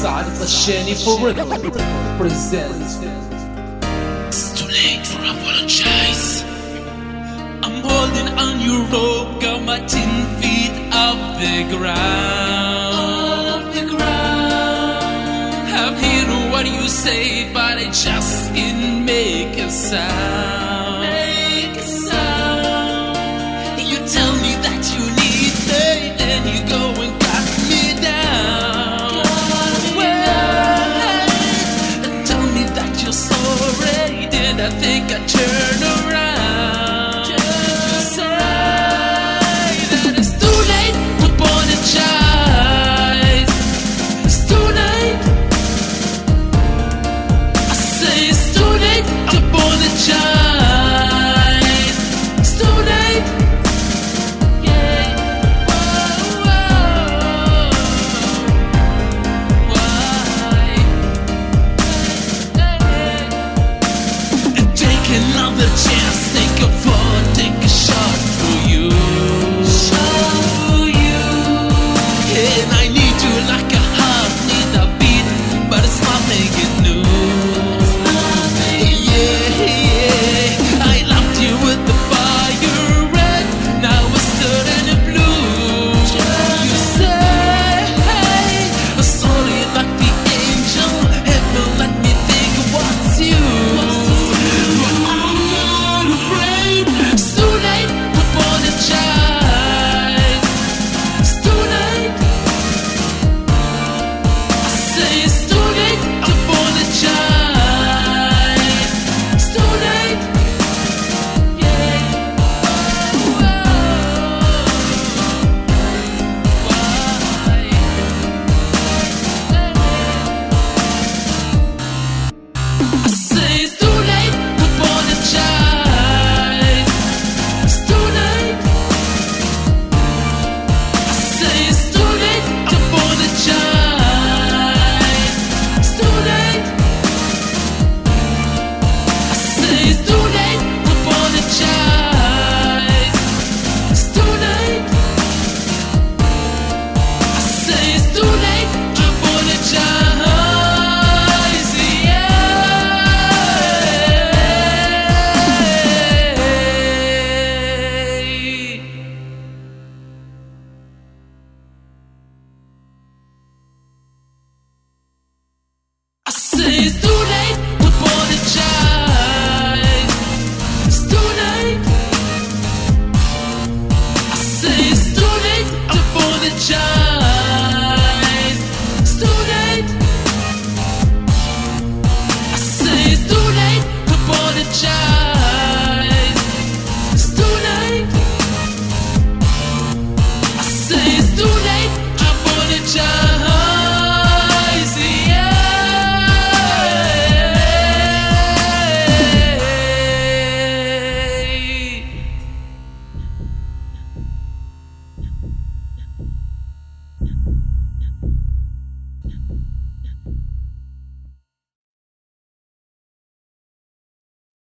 Saad Altashany Forever presents It's too late for apologize. I'm holding on your rope, got my ten feet off the ground. Off the ground. I'm hearing what you say, but I just Well,